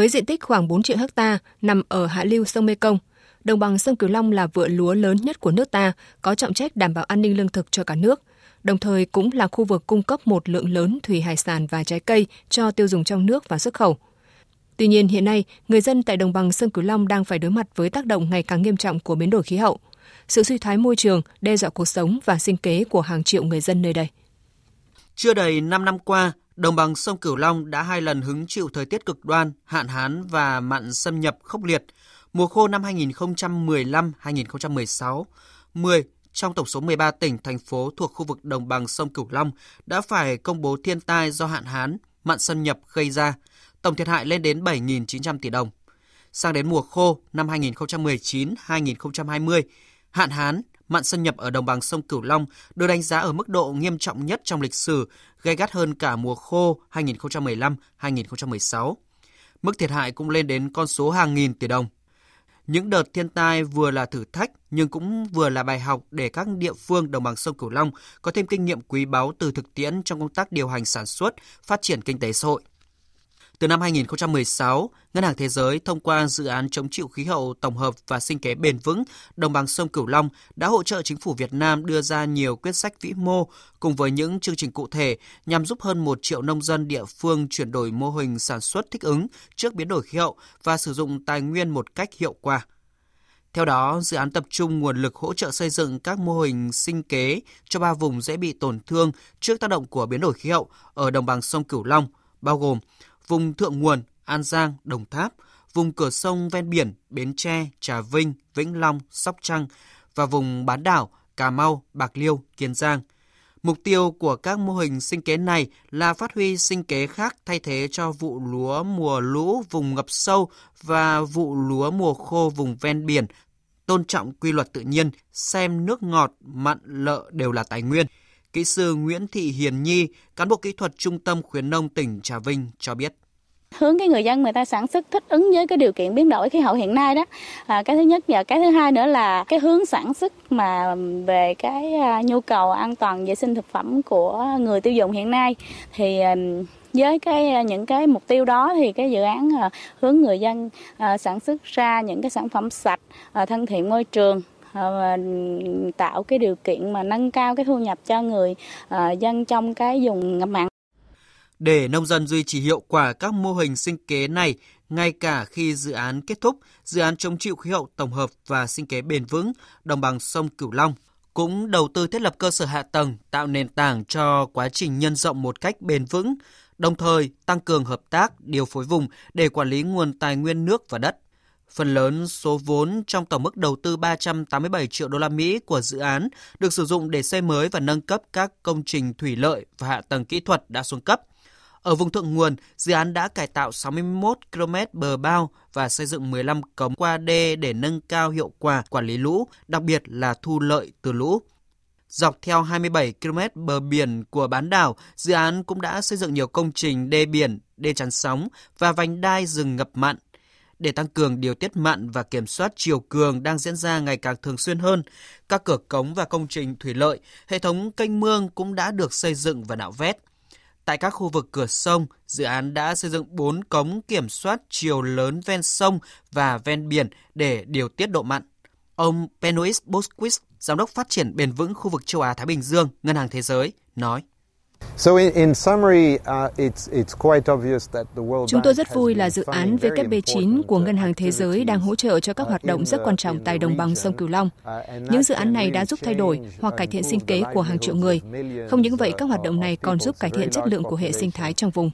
Với diện tích khoảng 4 triệu hecta nằm ở hạ lưu sông Mekong, đồng bằng sông Cửu Long là vựa lúa lớn nhất của nước ta, có trọng trách đảm bảo an ninh lương thực cho cả nước, đồng thời cũng là khu vực cung cấp một lượng lớn thủy hải sản và trái cây cho tiêu dùng trong nước và xuất khẩu. Tuy nhiên, hiện nay, người dân tại đồng bằng sông Cửu Long đang phải đối mặt với tác động ngày càng nghiêm trọng của biến đổi khí hậu. Sự suy thoái môi trường đe dọa cuộc sống và sinh kế của hàng triệu người dân nơi đây. Chưa đầy 5 năm qua, đồng bằng sông Cửu Long đã hai lần hứng chịu thời tiết cực đoan, hạn hán và mặn xâm nhập khốc liệt. Mùa khô năm 2015-2016, 10 trong tổng số 13 tỉnh, thành phố thuộc khu vực đồng bằng sông Cửu Long đã phải công bố thiên tai do hạn hán, mặn xâm nhập gây ra. Tổng thiệt hại lên đến 7.900 tỷ đồng. Sang đến mùa khô năm 2019-2020, hạn hán, mặn xâm nhập ở đồng bằng sông Cửu Long được đánh giá ở mức độ nghiêm trọng nhất trong lịch sử, gây gắt hơn cả mùa khô 2015-2016. Mức thiệt hại cũng lên đến con số hàng nghìn tỷ đồng. Những đợt thiên tai vừa là thử thách nhưng cũng vừa là bài học để các địa phương đồng bằng sông Cửu Long có thêm kinh nghiệm quý báu từ thực tiễn trong công tác điều hành sản xuất, phát triển kinh tế xã hội. Từ năm 2016, Ngân hàng Thế giới thông qua dự án chống chịu khí hậu tổng hợp và sinh kế bền vững đồng bằng sông Cửu Long đã hỗ trợ chính phủ Việt Nam đưa ra nhiều quyết sách vĩ mô cùng với những chương trình cụ thể nhằm giúp hơn 1 triệu nông dân địa phương chuyển đổi mô hình sản xuất thích ứng trước biến đổi khí hậu và sử dụng tài nguyên một cách hiệu quả. Theo đó, dự án tập trung nguồn lực hỗ trợ xây dựng các mô hình sinh kế cho ba vùng dễ bị tổn thương trước tác động của biến đổi khí hậu ở đồng bằng sông Cửu Long, bao gồm vùng thượng nguồn An Giang, Đồng Tháp, vùng cửa sông ven biển Bến Tre, Trà Vinh, Vĩnh Long, Sóc Trăng và vùng bán đảo Cà Mau, Bạc Liêu, Kiên Giang. Mục tiêu của các mô hình sinh kế này là phát huy sinh kế khác thay thế cho vụ lúa mùa lũ vùng ngập sâu và vụ lúa mùa khô vùng ven biển, tôn trọng quy luật tự nhiên, xem nước ngọt, mặn, lợ đều là tài nguyên. Kỹ sư Nguyễn Thị Hiền Nhi, cán bộ kỹ thuật Trung tâm khuyến nông tỉnh Trà Vinh cho biết hướng cái người dân người ta sản xuất thích ứng với cái điều kiện biến đổi khí hậu hiện nay đó. À, cái thứ nhất và cái thứ hai nữa là cái hướng sản xuất mà về cái à, nhu cầu an toàn vệ sinh thực phẩm của người tiêu dùng hiện nay. Thì với cái à, những cái mục tiêu đó thì cái dự án à, hướng người dân sản xuất ra những cái sản phẩm sạch thân thiện môi trường tạo cái điều kiện mà nâng cao cái thu nhập cho người dân trong cái vùng ngập mặn để nông dân duy trì hiệu quả các mô hình sinh kế này ngay cả khi dự án kết thúc, dự án chống chịu khí hậu tổng hợp và sinh kế bền vững đồng bằng sông Cửu Long cũng đầu tư thiết lập cơ sở hạ tầng, tạo nền tảng cho quá trình nhân rộng một cách bền vững, đồng thời tăng cường hợp tác, điều phối vùng để quản lý nguồn tài nguyên nước và đất. Phần lớn số vốn trong tổng mức đầu tư 387 triệu đô la Mỹ của dự án được sử dụng để xây mới và nâng cấp các công trình thủy lợi và hạ tầng kỹ thuật đã xuống cấp, ở vùng thượng nguồn, dự án đã cải tạo 61 km bờ bao và xây dựng 15 cống qua đê để nâng cao hiệu quả quản lý lũ, đặc biệt là thu lợi từ lũ. Dọc theo 27 km bờ biển của bán đảo, dự án cũng đã xây dựng nhiều công trình đê biển, đê chắn sóng và vành đai rừng ngập mặn. Để tăng cường điều tiết mặn và kiểm soát chiều cường đang diễn ra ngày càng thường xuyên hơn, các cửa cống và công trình thủy lợi, hệ thống kênh mương cũng đã được xây dựng và nạo vét. Tại các khu vực cửa sông, dự án đã xây dựng 4 cống kiểm soát chiều lớn ven sông và ven biển để điều tiết độ mặn. Ông Benoit Bosquist, Giám đốc phát triển bền vững khu vực châu Á-Thái Bình Dương, Ngân hàng Thế giới, nói. Chúng tôi rất vui là dự án WB9 của Ngân hàng Thế giới đang hỗ trợ cho các hoạt động rất quan trọng tại đồng bằng sông Cửu Long. Những dự án này đã giúp thay đổi hoặc cải thiện sinh kế của hàng triệu người. Không những vậy, các hoạt động này còn giúp cải thiện chất lượng của hệ sinh thái trong vùng.